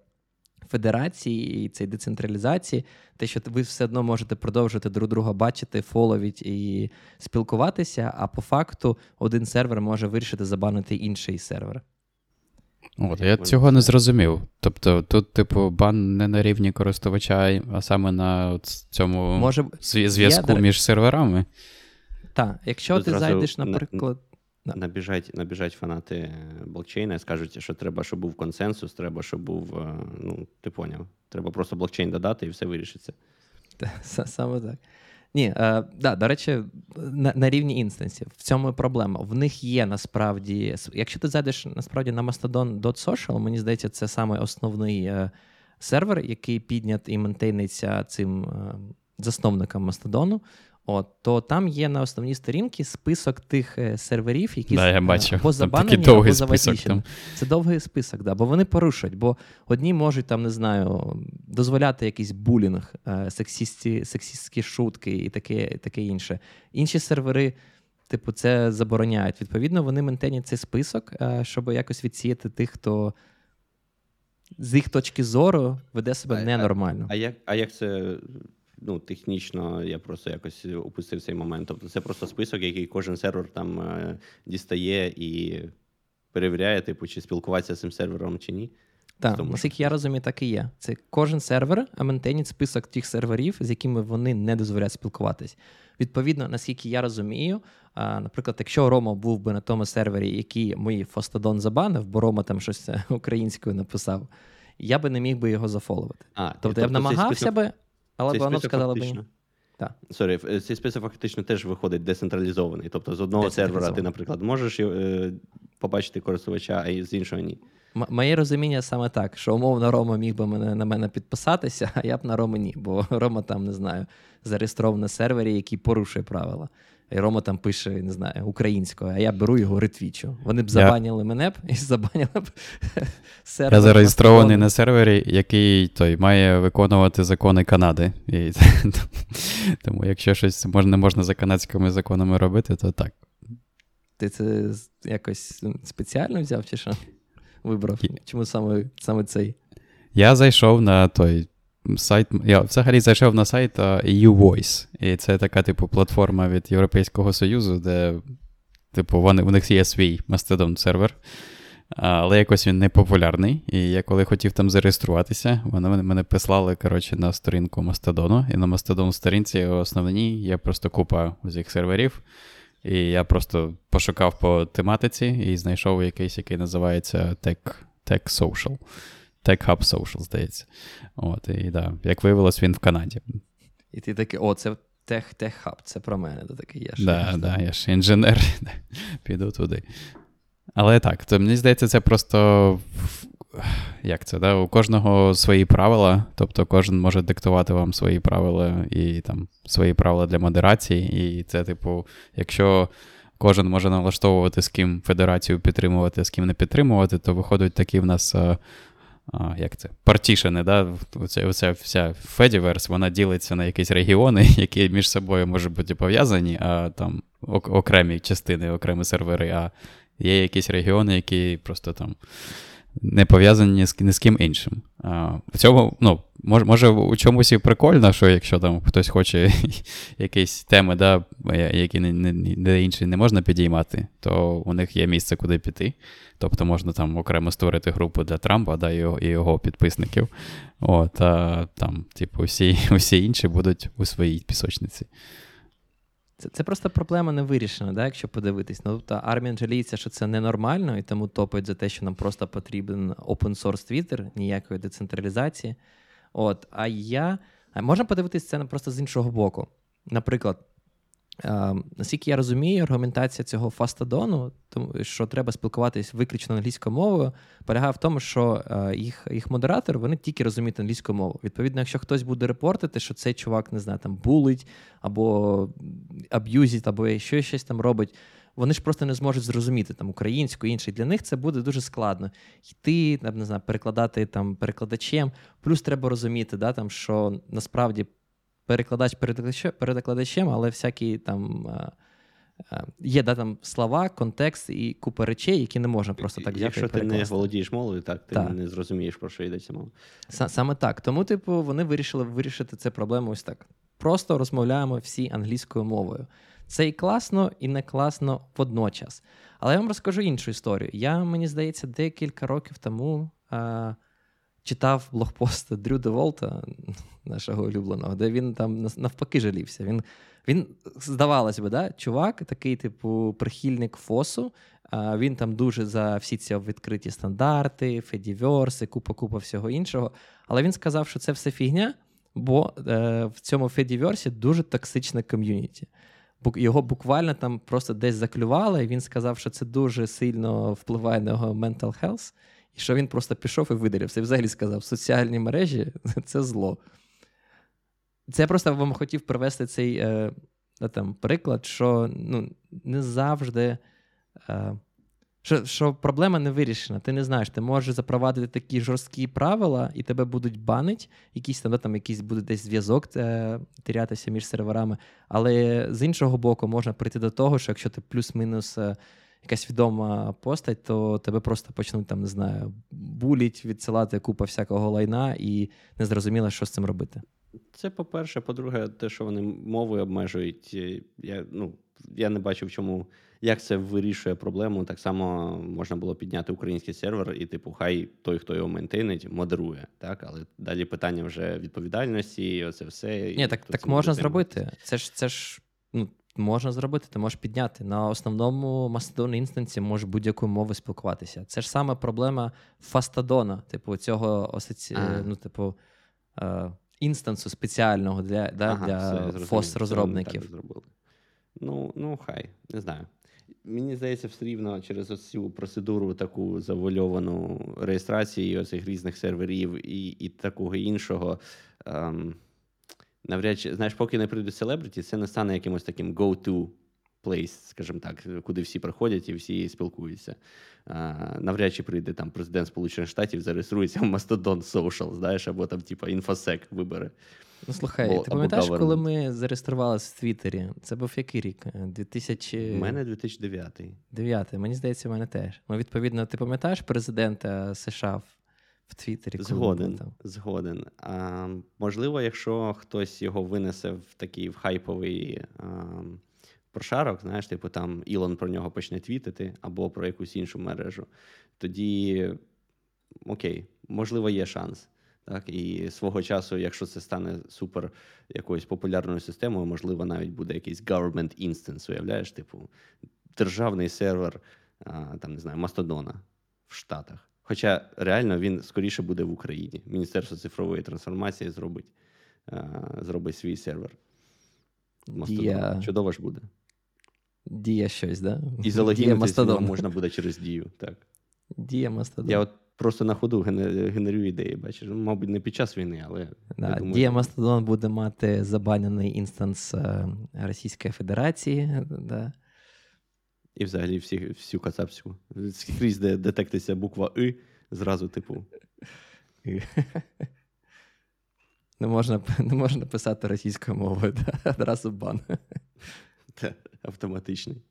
федерації і цієї децентралізації, те, що ви все одно можете продовжити друг друга бачити, фоловіть і спілкуватися, а по факту один сервер може вирішити забанити інший сервер. От, Я цього не зрозумів. Тобто тут, типу, бан не на рівні користувача, а саме на цьому може, зв'язку є, між серверами. Так, якщо тут ти зайдеш, наприклад. Да. Набіжать набіжать фанати блокчейна і скажуть, що треба, щоб був консенсус, треба, щоб був. Е, ну, ти поняв. Треба просто блокчейн додати і все вирішиться. Саме так. Ні, е, да, до речі, на на рівні інстансів. В цьому і проблема. В них є насправді. Якщо ти зайдеш насправді на Mastodon.social, мені здається, це саме основний е, сервер, який піднят і ментейниться цим е, засновником Мастодону. От, то там є на основній сторінці список тих е, серверів, які да, я бачу. або забанені, або завадіщені. Це довгий список, да, бо вони порушують, бо одні можуть там, не знаю, дозволяти якийсь булінг, е, сексісті, сексістські шутки і таке таке інше. Інші сервери, типу, це забороняють. Відповідно, вони ментенять цей список, е, щоб якось відсіяти тих, хто. З їх точки зору веде себе а, ненормально. А, а як а як це ну, технічно я просто якось упустив цей момент. Тобто це просто список, який кожен сервер там е, дістає і перевіряє, типу, чи спілкуватися з цим сервером чи ні. Так, наскільки я розумію, так і є. Це кожен сервер maintain ить список тих серверів, з якими вони не дозволяють спілкуватись. Відповідно, наскільки я розумію, а, наприклад, якщо Рома був би на тому сервері, який мій Fosstodon забанив, бо Рома там щось українською написав, я би не міг би його зафоловити. А, тобто, тобто я б тобто намагався список... би, але б воно сказало би. ні. Так. Sorry, цей список фактично теж виходить децентралізований. Тобто з одного сервера ти, наприклад, можеш е, побачити користувача, а з іншого ні. М- моє розуміння саме так, що умовно Рома міг би мене на мене підписатися, а я б на Рома ні, бо Рома там не знаю, зареєстрований на сервері, який порушує правила. І Рома там пише, не знаю, українською, а я беру його ретвічу. Вони б забаніли мене б і забаніли б сервер. Я зареєстрований на сервері, який той має виконувати закони Канади. І, Тому якщо щось не можна за канадськими законами робити, то так. Ти це якось спеціально взяв чи що? Вибрав? Чому саме, саме цей? Я зайшов на той сайт. Я взагалі зайшов на сайт EU Voice. І це така, типу, платформа від Європейського Союзу, де, типу, вони, у них є свій Mastodon сервер. Але якось він не популярний. І я коли хотів там зареєструватися, вони мене прислали коротше, на сторінку Мастодону. І на Mastodon сторінці основній є просто купа усіх серверів. І я просто пошукав по тематиці і знайшов якийсь, який називається Tech, Tech Social. Tech Hub Social, здається. От, І да, як виявилось, він в Канаді. І ти такий, о, це Tech, Tech Hub, це про мене. Ти такий, я ж. Да, да, я ж інженер, піду туди. Але так, то мені здається, це просто. Як це? да? У кожного свої правила, тобто кожен може диктувати вам свої правила і там свої правила для модерації. І це, типу, якщо кожен може налаштовувати, з ким федерацію підтримувати, з ким не підтримувати, то виходить такі в нас як це, партішени, да? Оце, оця вся Fediverse, вона ділиться на якісь регіони, які між собою можуть бути пов'язані, а там окремі частини, окремі сервери, а є якісь регіони, які просто там не пов'язані ні з, ні з ким іншим. А, В цьому, ну, може, може, у чомусь і прикольно, що якщо там хтось хоче якісь теми, да, які не, не, не інші не можна підіймати, то у них є місце, куди піти. Тобто можна там окремо створити групу для Трампа да, і його, і його підписників. От, а там, типу, всі, всі інші будуть у своїй пісочниці. Це це просто проблема не вирішена, да, якщо подивитись. Ну, тобто армія жаліється, що це ненормально, і тому топить за те, що нам просто потрібен open source Twitter, ніякої децентралізації. От, А я можна подивитись це просто з іншого боку. Наприклад, е, наскільки я розумію, аргументація цього фастадону, тому що треба спілкуватись виключно англійською мовою, полягає в тому, що е, їх їх модератор вони тільки розуміють англійську мову. Відповідно, якщо хтось буде репортити, що цей чувак не знаю, там булить або аб'юзить, або ще щось там робить вони ж просто не зможуть зрозуміти там українську, інший. Для них це буде дуже складно. Йти, не знаю, перекладати там перекладачем. Плюс треба розуміти, да, там, що насправді перекладач перекладачем, але всякі там. Є да, там слова, контекст і купа речей, які не можна просто так взяти. Якщо ти не володієш мовою, так ти так. не зрозумієш, про що йдеться мова. Саме так. Тому, типу, вони вирішили вирішити цю проблему ось так. Просто розмовляємо всі англійською мовою. Це і класно, і не класно водночас. Але я вам розкажу іншу історію. Я, мені здається, декілька років тому а, читав блогпост Дрю Деволта, нашого улюбленого, де він там навпаки жалівся. Він він, здавалось би, да, чувак, такий, типу, прихильник ФОСу. Він там дуже за всі ці відкриті стандарти, федіверси, купа-купа всього іншого. Але він сказав, що це все фігня, бо е, в цьому федіверсі дуже токсичне ком'юніті. Його буквально там просто десь заклювали, і він сказав, що це дуже сильно впливає на його mental health, і що він просто пішов і видалився. І взагалі сказав, соціальні мережі це зло. Це я просто вам хотів привести цей е, там, приклад, що ну, не завжди. Е, що що проблема не вирішена. Ти не знаєш, ти можеш запровадити такі жорсткі правила, і тебе будуть банить, якийсь там, там якийсь буде десь зв'язок е, терятися між серверами. Але з іншого боку, можна прийти до того, що якщо ти плюс-мінус е, якась відома постать, то тебе просто почнуть там, не знаю, буліть, відсилати купа всякого лайна, і не зрозуміло, що з цим робити. Це по-перше, по-друге, те, що вони мовою обмежують. Я ну, я не бачу, в чому як це вирішує проблему. Так само можна було підняти український сервер, і, типу, хай той, хто його мейнтейнить, модерує. Так, але далі питання вже відповідальності, і оце все. Ні, так так можна зробити. Це ж це ж ну, можна зробити, ти можеш підняти. На основному Mastodon інстансі можеш будь-якою мовою спілкуватися. Це ж саме проблема Фастадона, типу, цього асоці... ну, типу. Е, інстансу спеціального для да, ага, для фос-розробників. Ну, ну, хай, не знаю. Мені здається, все рівно через цю процедуру таку завольовану реєстрації оцих різних серверів і і такого іншого. Ем, навряд чи, знаєш, поки не прийдуть селебриті, це не стане якимось таким go-to place, скажімо так, куди всі приходять і всі спілкуються. Навряд чи прийде там президент Сполучених Штатів, зареєструється в Mastodon Social, знаєш, або там, типа, інфосек вибере. Ну, слухай, Бо, ти пам'ятаєш, коли ми зареєструвалися в Твіттері? Це був який рік? 2000... У мене 2009. 9. Мені здається, в мене теж. Ну, відповідно, ти пам'ятаєш президента США в Твіттері? Згоден. Згоден. А, Можливо, якщо хтось його винесе в такий в хайповий. А, прошарок, знаєш, типу там Ілон про нього почне твітити або про якусь іншу мережу, тоді окей, можливо, є шанс. Так, І свого часу, якщо це стане супер якоюсь популярною системою, можливо, навіть буде якийсь government instance, уявляєш, типу, державний сервер а, там, не знаю, Мастодона в Штатах. Хоча реально він скоріше буде в Україні. Міністерство цифрової трансформації зробить зробить свій сервер. Yeah. Чудово ж буде. Дія щось, да? І залогінитися можна буде через дію. так. Дія Мастодон. Я от просто на ходу генерую ідеї, бачиш. Ну, мабуть, не під час війни, але. Да, думаю, Дія Мастодон буде мати забанений instance е, Російської Федерації. Да. І взагалі всі, всю кацапську. Скрізь, де детектиться буква И, зразу, типу. Не можна не можна писати російською мовою, да? одразу бан. автоматичний.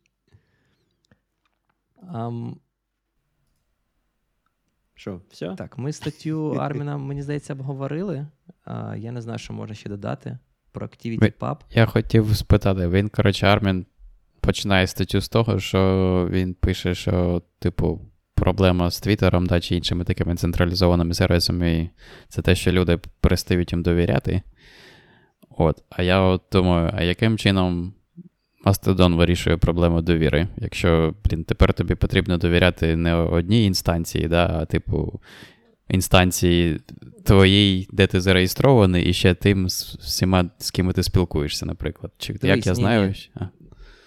Um, що, все? Так, ми статтю Арміна, мені здається, обговорили. А, Я не знаю, що можна ще додати про Activity Pub. Я хотів спитати, він, коротше, Армін починає статтю з того, що він пише, що, типу, проблема з Твіттером да, чи іншими такими централізованими сервісами це те, що люди перестають їм довіряти. От. А я от думаю, а яким чином Mastodon вирішує проблему довіри. Якщо, блін, тепер тобі потрібно довіряти не одній інстанції, да, а типу інстанції твоїй, де ти зареєстрований, і ще тим з всіма, з ким ти спілкуєшся, наприклад. Чи Дивись, як я знаю? Ні, ні.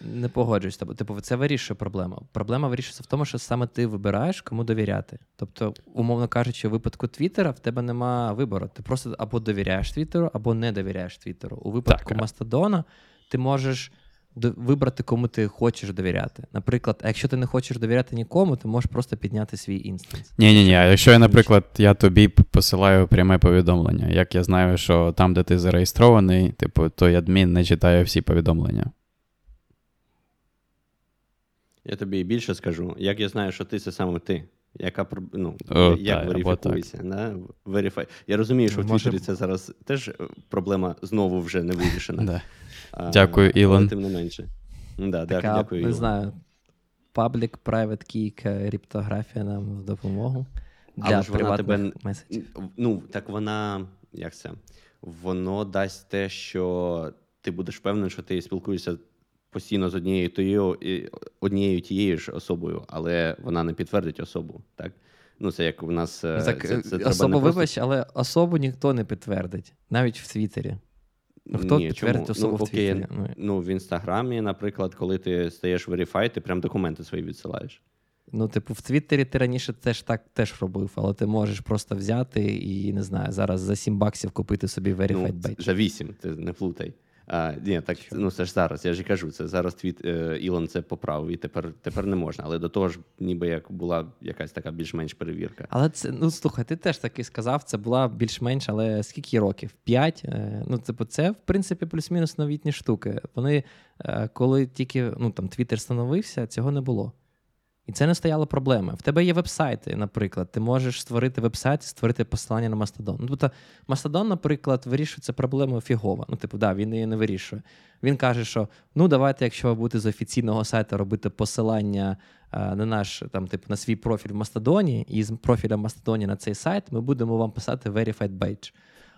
Не погоджуюсь з тобою. Типу, це вирішує проблему. Проблема вирішується в тому, що саме ти вибираєш, кому довіряти. Тобто, умовно кажучи, у випадку Твіттера в тебе нема вибору. Ти просто або довіряєш Твіттеру, або не довіряєш Твіттеру. У випадку так, Мастодона ти можеш вибрати, кому ти хочеш довіряти. Наприклад, якщо ти не хочеш довіряти нікому, ти можеш просто підняти свій інстанс. Ні, ні, ні. Якщо я, наприклад, я тобі посилаю пряме повідомлення, як я знаю, що там, де ти зареєстрований, типу, той адмін не читає всі повідомлення. Я тобі більше скажу, як я знаю, що ти це саме ти. Яка ну, О, як та, верифікується? Да? Верифай. Я розумію, що в Може... Твіттері це зараз теж е, проблема знову вже не вирішена. Да. А, Дякую, Ілон. Але тим не менше. Да, така, дякую, Не Ілон. знаю. Public Private Key криптографія нам в допомогу. Для Але ж вона тебе меседжів. Ну, так вона. Як це? Воно дасть те, що ти будеш впевнений, що ти спілкуєшся постійно з однією тією, однією тією ж особою, але вона не підтвердить особу. Так? Ну, це як у нас. е, Так, це, це особу, не просто- вибач, але особу ніхто не підтвердить, навіть в Твіттері. Ну, хто Ні, підтвердить чому? особу ну, в окей, Твіттері? Ну, Ну, в інстаграмі, наприклад, коли ти стаєш verify, ти прям документи свої відсилаєш. Ну, типу, в Твіттері ти раніше теж так теж робив, але ти можеш просто взяти і не знаю, зараз за 7 баксів купити собі Verified ну, Badge. За 8, ти не плутай. А, ні, так ну це ж зараз. Я ж і кажу, це зараз твіт е, Ілон це поправив, і тепер тепер не можна. Але до того ж, ніби як була якась така більш-менш перевірка. Але це, ну слухай, ти теж таки сказав, це була більш-менш, але скільки років? П'ять. Е, Ну, типу, це, в принципі, плюс-мінус новітні штуки. Вони, е, коли тільки ну, там, Твіттер становився, цього не було. І це не стояло проблеми. В тебе є вебсайти, наприклад. Ти можеш створити вебсайт і створити посилання на Mastodon. Ну, тобто, Mastodon, наприклад, вирішує цю проблему фігово. Ну, типу, да, він її не вирішує. Він каже, що ну давайте, якщо ви будете з офіційного сайту робити посилання а, на наш там, типу, на свій профіль в Мастодоні, і з профіля в Мастодоні на цей сайт ми будемо вам писати Verified Badge.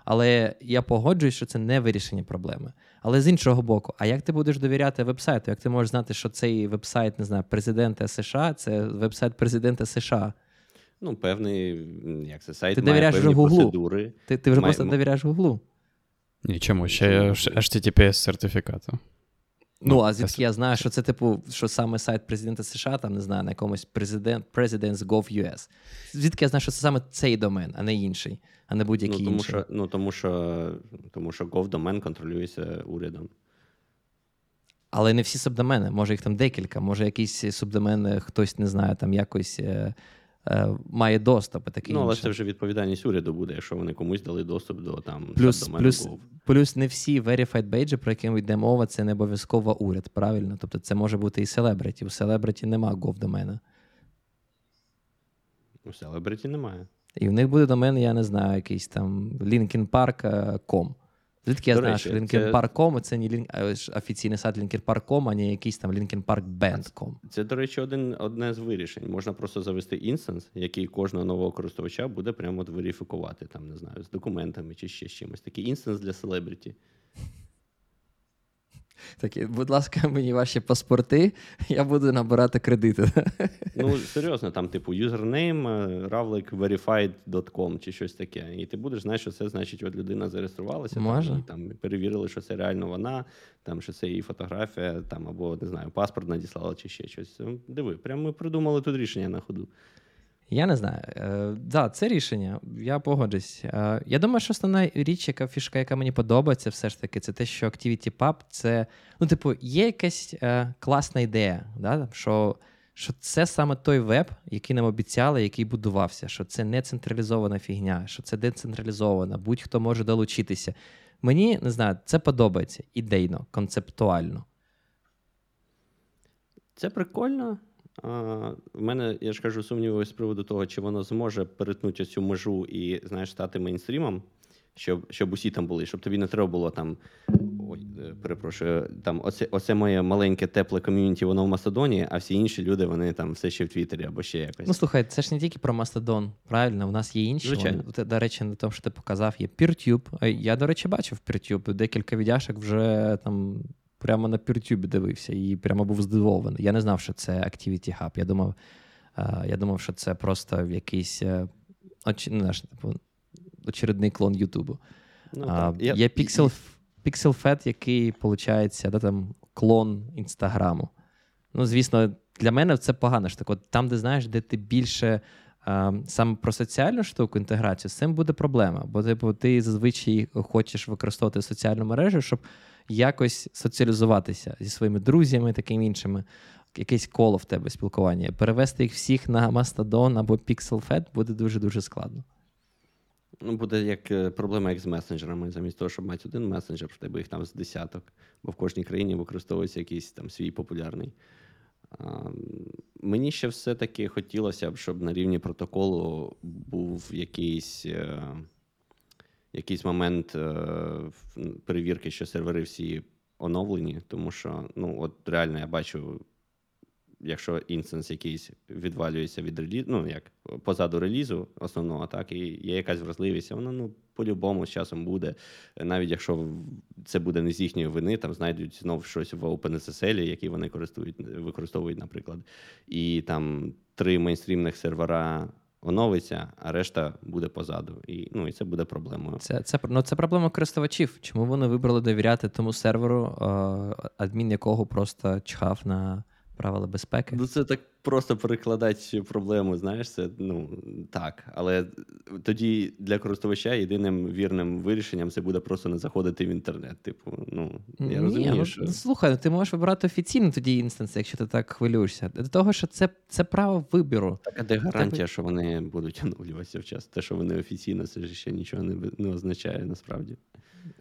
Але я погоджуюсь, що це не вирішення проблеми. Але з іншого боку, а як ти будеш довіряти вебсайту? Як ти можеш знати, що цей вебсайт, не знаю, президента США, це вебсайт президента США? Ну, певний, як це сайт Ти має довіряєш певні Гуглу. процедури. Ти, ти вже Має- просто довіряєш Гуглу. Ні, чому? Ще HTTPS сертифікату. Ну, Ну, а звідки я знаю, що це, типу, що саме сайт президента США, там не знаю, на якомусь президент, Presidents.gov.us. Звідки я знаю, що це саме цей домен, а не інший, а не будь-який Ну тому, інший. що, ну, тому що тому що Gov-домен контролюється урядом. Але не всі субдомени, може їх там декілька, може якісь субдомени хтось не знає, там якось е, е, має доступ таке Ну, але інше. це вже відповідальність уряду буде, якщо вони комусь дали доступ до там Плюс, плюс, плюс не всі verified badge, про які йде мова, це не обов'язково уряд, правильно? Тобто це може бути і селебриті. У селебриті нема гов-домена. У селебриті немає. І в них буде домен, я не знаю, якийсь там linkinpark.com. Звідки я До знаю, речі, що це- linkinpark.com це не лін... а, офіційний сайт linkinpark.com, а не якийсь там linkinparkband.com. Це, до речі, один, одне з вирішень. Можна просто завести instance, який кожного нового користувача буде прямо от верифікувати, там, не знаю, з документами чи ще з чимось. Такий instance для селебриті. Такі, будь ласка, мені ваші паспорти, я буду набирати кредити. Ну, серйозно, там, типу, юзернейм ravlikverified.com чи щось таке. І ти будеш знати, що це значить, от людина зареєструвалася, Може. там, і там перевірили, що це реально вона, там, що це її фотографія, там, або не знаю, паспорт надіслала чи ще щось. Диви, прямо ми придумали тут рішення на ходу. Я не знаю. Е, да, це рішення. Я погоджусь. Е, я думаю, що основна річ, яка фішка, яка мені подобається, все ж таки, це те, що ActivityPub це. Ну, типу, є якась е, класна ідея, да? що, що це саме той веб, який нам обіцяли, який будувався, що це не централізована фігня, що це децентралізована, будь-хто може долучитися. Мені не знаю, це подобається ідейно, концептуально. Це прикольно. В мене, я ж кажу, сумніви з приводу того, чи воно зможе перетнути цю межу і, знаєш, стати мейнстрімом, щоб, щоб усі там були, щоб тобі не треба було там. Ой, е, перепрошую, там оце, оце моє маленьке тепле ком'юніті, воно в Мастодоні, а всі інші люди, вони там все ще в Твіттері або ще якось. Ну, слухай, це ж не тільки про Mastodon, правильно? У нас є інші. Звичайно. Вони, до речі, на тому, що ти показав, є PeerTube. Я, до речі, бачив PeerTube. Декілька відяшок вже там прямо на PeerTube дивився і прямо був здивований. Я не знав, що це Activity Hub. Я думав, я думав, що це просто якийсь е, оч, ну, типу, очередний клон Ютубу. Ну, А, так. Я- Є Pixel, PixelFed, який, виходить, да, там, клон Інстаграму. Ну, звісно, для мене це погано штука. От Там, де знаєш, де ти більше саме про соціальну штуку, інтеграцію, з цим буде проблема. Бо типу, ти зазвичай хочеш використовувати соціальну мережу, щоб якось соціалізуватися зі своїми друзями, такими іншими. Якесь коло в тебе спілкування. Перевести їх всіх на Mastodon або PixelFed буде дуже-дуже складно. Ну, буде як е, проблема, як з месенджерами. Замість того, щоб мати один месенджер, в тебе їх там з десяток, бо в кожній країні використовується якийсь там свій популярний. Мені ще все-таки хотілося б, щоб на рівні протоколу був якийсь е, якийсь момент е, перевірки, що сервери всі оновлені, тому що ну, от реально я бачу якщо інстанс якийсь відвалюється від релізу, ну як позаду релізу основного, так і є якась вразливість, воно ну по-любому з часом буде. Навіть якщо це буде не з їхньої вини, там знайдуть знов щось в OpenSSL, які вони користують, використовують, наприклад, і там три мейнстрімних сервера. Оновиться, а решта буде позаду. І ну, і це буде проблемою. Це це, ну, це проблема користувачів. Чому вони вибрали довіряти тому серверу, адмін якого просто чхав на правила безпеки. Ну, це так просто перекладати проблему, знаєш, це ну так. Але тоді для користувача єдиним вірним вирішенням це буде просто не заходити в інтернет. Типу, ну я Ні, розумію. Ну, що... Слухай, ну, ти можеш вибирати офіційно тоді інстанс, якщо ти так хвилюєшся. До того, що це це право вибору. Так, а де гарантія, так... що вони будуть оновлюватися в час? Те, що вони офіційно, це ж ще нічого не, не означає насправді.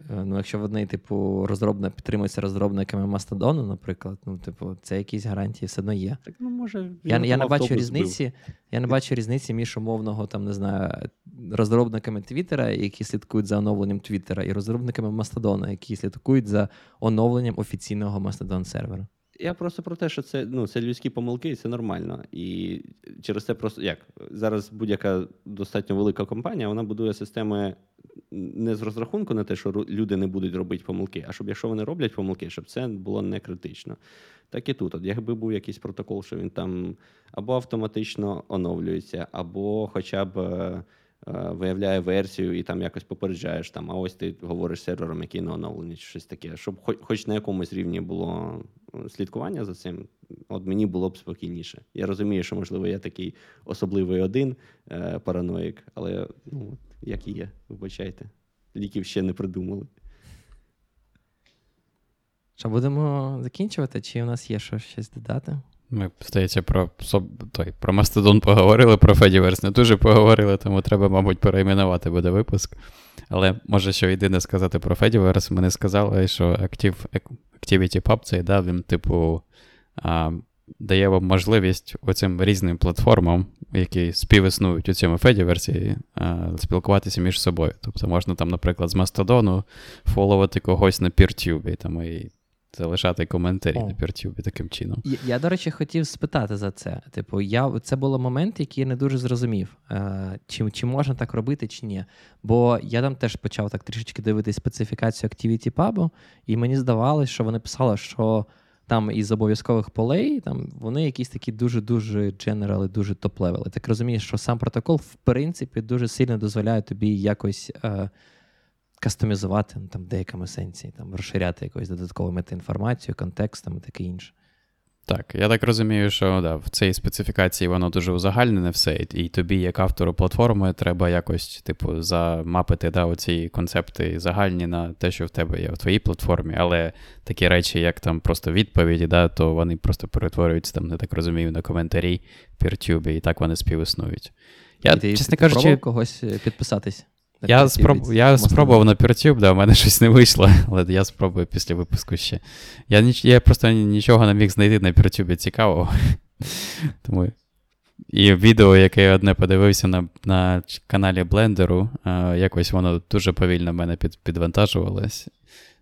Е, ну, якщо вони, типу, розробна підтримуються розробниками Мастодону, наприклад, ну, типу, це якісь гарантії все одно є. Так, ну, може, Я я не бачу різниці, я не бачу різниці між умовного, там, не знаю, розробниками Твіттера, які слідкують за оновленням Твіттера, і розробниками Мастодона, які слідкують за оновленням офіційного Мастодон сервера. Я просто про те, що це ну, це людські помилки, і це нормально. І через це просто як зараз будь-яка достатньо велика компанія, вона будує системи не з розрахунку на те, що люди не будуть робити помилки, а щоб якщо вони роблять помилки, щоб це було не критично. Так і тут. От Якби був якийсь протокол, що він там або автоматично оновлюється, або хоча б. Е, виявляє версію і там якось попереджаєш, там, а ось ти говориш сервером, який не оновлений, чи щось таке. Щоб хоч, хоч на якомусь рівні було е, слідкування за цим, от мені було б спокійніше. Я розумію, що, можливо, я такий особливий один е, параноїк, але ну, як і є, вибачайте, ліків ще не придумали. Що будемо закінчувати? Чи у нас є що щось додати? Ми, здається, про той, про Мастодон поговорили, про Fediverse не дуже поговорили, тому треба, мабуть, перейменувати буде випуск. Але може, що єдине сказати про Fediverse, ми сказали, що Active, Activity Pub цей да, він, типу, а, дає вам можливість оцим різним платформам, які співіснують у цьому Fediverse, спілкуватися між собою. Тобто можна там, наприклад, з Мастодону фоловати когось на PeerTube, там, і залишати коментарі О. на PeerTube і таким чином. Я, я, до речі, хотів спитати за це. Типу, я це було момент, який я не дуже зрозумів, е, чи чи можна так робити, чи ні. Бо я там теж почав так трішечки дивитись специфікацію ActivityPub, і мені здавалось, що вони писали, що там із обов'язкових полей там вони якісь такі дуже-дуже general и, дуже top-level и. Так розумієш, що сам протокол, в принципі, дуже сильно дозволяє тобі якось. Е, кастомізувати ну, там, в деякому сенсі, там, розширяти якусь додаткову метаінформацію, контекстом і таке інше. Так, я так розумію, що да, в цій специфікації воно дуже узагальнене все, і тобі, як автору платформи, треба якось, типу, замапити да, оці концепти загальні на те, що в тебе є в твоїй платформі, але такі речі, як там просто відповіді, да, то вони просто перетворюються, там, не так розумію, на коментарі в Піртюбі, і так вони співіснують. Я, і ти, чесно ти кажучи, когось підписатись. Я спроб... я спробував на PeerTube, да, у мене щось не вийшло, але я спробую після випуску ще. Я ніч... я просто нічого не міг знайти на PeerTube цікавого. Тому... І відео, яке я одне подивився на на каналі Блендеру, якось воно дуже повільно в мене під, підвантажувалось.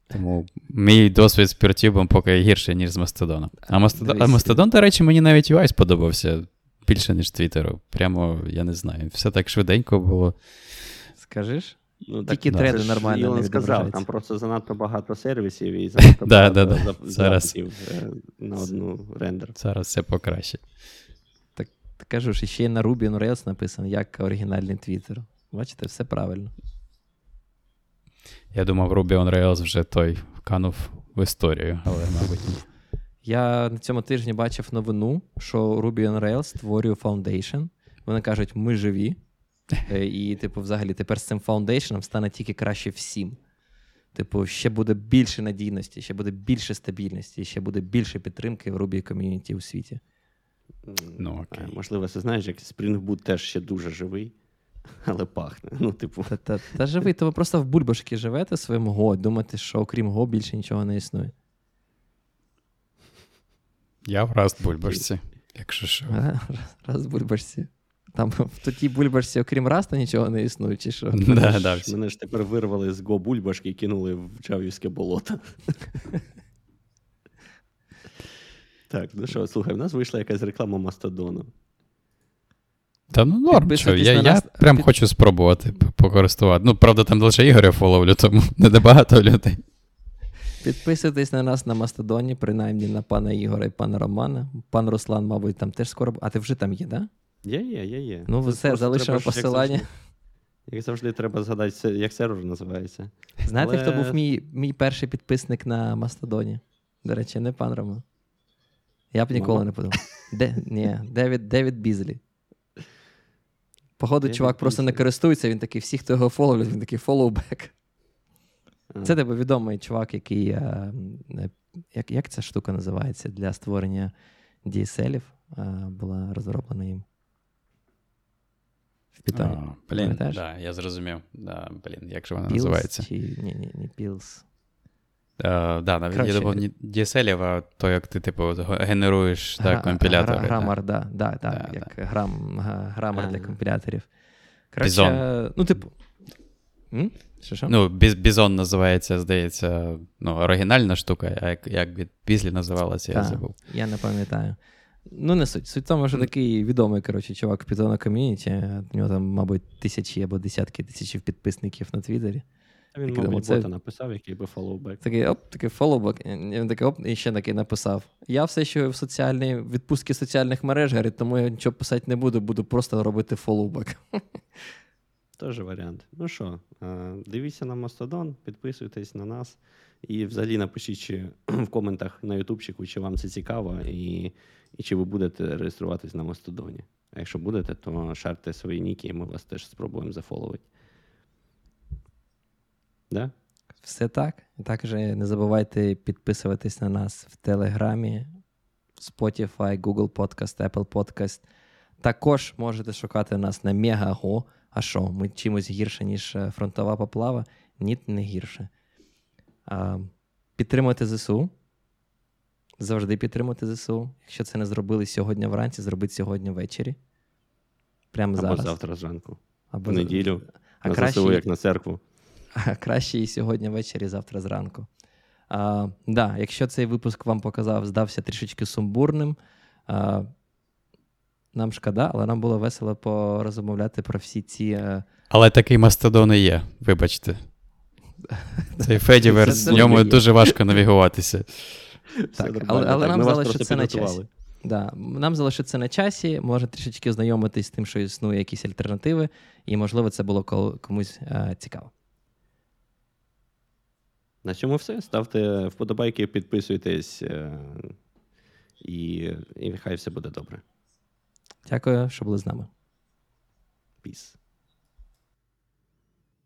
Тому мій досвід з PeerTube поки гірший, ніж з Мастодоном. А Мастодон, а Мастодон, до речі, мені навіть UI сподобався більше, ніж Твіттеру. Прямо, я не знаю, все так швиденько було. Скажеш? Ну, Тільки так, треди нормально. не сказав, там просто занадто багато сервісів і занадто багато да, да. Зараз. Е, на одну рендер. Зараз все покраще. Так кажу, що ще й на Ruby on Rails написано, як оригінальний твіттер. Бачите, все правильно. Я думав, Ruby on Rails вже той канув в історію, але, мабуть, ні. Я на цьому тижні бачив новину, що Ruby on Rails створює Foundation. Вони кажуть, ми живі. Е, і, типу, взагалі, тепер з цим фаундейшеном стане тільки краще всім. Типу, ще буде більше надійності, ще буде більше стабільності, ще буде більше підтримки в Ruby ком'юніті у світі. Ну, е, окей. Можливо, ти знаєш, як Spring Boot теж ще дуже живий, але пахне. Ну, типу, Та, та, та живий, то ви просто в бульбашки живете своїм Go, думаєте, що окрім Go більше нічого не існує. Я в раст бульбашці, якщо що. Раз, раз в бульбашці. Там в тій бульбашці, окрім Раста, нічого не існує, чи що? Да, да, мене ж тепер вирвали з Го бульбашки і кинули в Джавівське болото. Так, ну що, слухай, в нас вийшла якась реклама Мастодону. Та ну норм, що, я, на я нас. прям Під- хочу спробувати покористувати. Ну, правда, там лише Ігоря фоловлю, тому не де багато людей. Підписуйтесь на нас на Мастодоні, принаймні на пана Ігора і пана Романа. Пан Руслан, мабуть, там теж скоро. А ти вже там є, да? Є, є, є, є. Ну, Це все, залишимо треба ж, як посилання. завжди- Як завжди, треба згадати, як сервер називається. Знаєте, Але- хто був мій, мій перший підписник на Мастодоні? До речі, не пан Роман. Я б ніколи Мама? не подумав. Де, ні, Девід, Девід Бізлі. Походу, Девід чувак просто не користується, він такий, всі, хто його фоловлять, він такий фоллоубек. Це тебе відомий чувак, який. е, е, Як, як ця штука називається для створення DSL-ів е, була розроблена їм. В Python. А, блін, Пам'ятаєш? да, я зрозумів. Да, блін, як же вона Pills називається? Чи... Ні, ні, ні, Pills. Е, да, навіть Коротше. я думав, не DSL, а то, як ти, типу, генеруєш Гра- так, компілятори. гра- Грамар, да, да, да, Да, як грам, грамар для Ага. компіляторів. Bison. ну, типу. М? Що, що? Ну, біз, Бізон називається, здається, ну, оригінальна штука, а як, як від Бізлі називалася, я забув. Я не пам'ятаю. Ну, не суть. Суть в тому, що такий відомий, коротше, чувак в Python ком'юніті. У нього там, мабуть, тисячі або десятки тисяч підписників на Твіттері. А Він, Такий мабуть, це- бота написав, який би фоллоубек. Такий оп, такий фоллоубек. Він такий оп, і ще такий написав. Я все ще в соціальній відпустці соціальних мереж, говорить, тому я нічого писати не буду, буду просто робити фоллоубек. Теж варіант. Ну що, е, дивіться на Мастодон, підписуйтесь на нас. І взагалі напишіть чи, в коментах на Ютубчику, чи вам це цікаво, і, і чи ви будете реєструватись на Мастодоні. А якщо будете, то шарте свої ніки, і ми вас теж спробуємо зафоловити. Да? Все так. І також не забувайте підписуватись на нас в Телеграмі, Spotify, Google Podcast, Apple Podcast. Також можете шукати нас на Megago. А що, ми чимось гірше, ніж е, фронтова поплава? Ні, не гірше. Підтримуйте ЗСУ. Завжди підтримуйте ЗСУ. Якщо це не зробили сьогодні вранці, зробіть сьогодні ввечері. Прямо Або зараз. завтра зранку, Або в неділю, А на краще, ЗСУ, як на церкву. а краще і сьогодні ввечері, і завтра зранку. А, да, якщо цей випуск вам показав, здався трішечки сумбурним. А, нам шкода, але нам було весело порозмовляти про всі ці. е, Але такий мастодон і є, вибачте. Цей Федіверс, Це в ньому дуже важко навігуватися. Так, але- але Так, нам залишиться просто на часі. Да, нам залишиться на часі, може трішечки ознайомитись з тим, що існує якісь альтернативи, і, можливо, це було комусь е, цікаво. На цьому все. Ставте вподобайки, підписуйтесь, е, і, і нехай все буде добре. Дякую, що були з нами. Піс.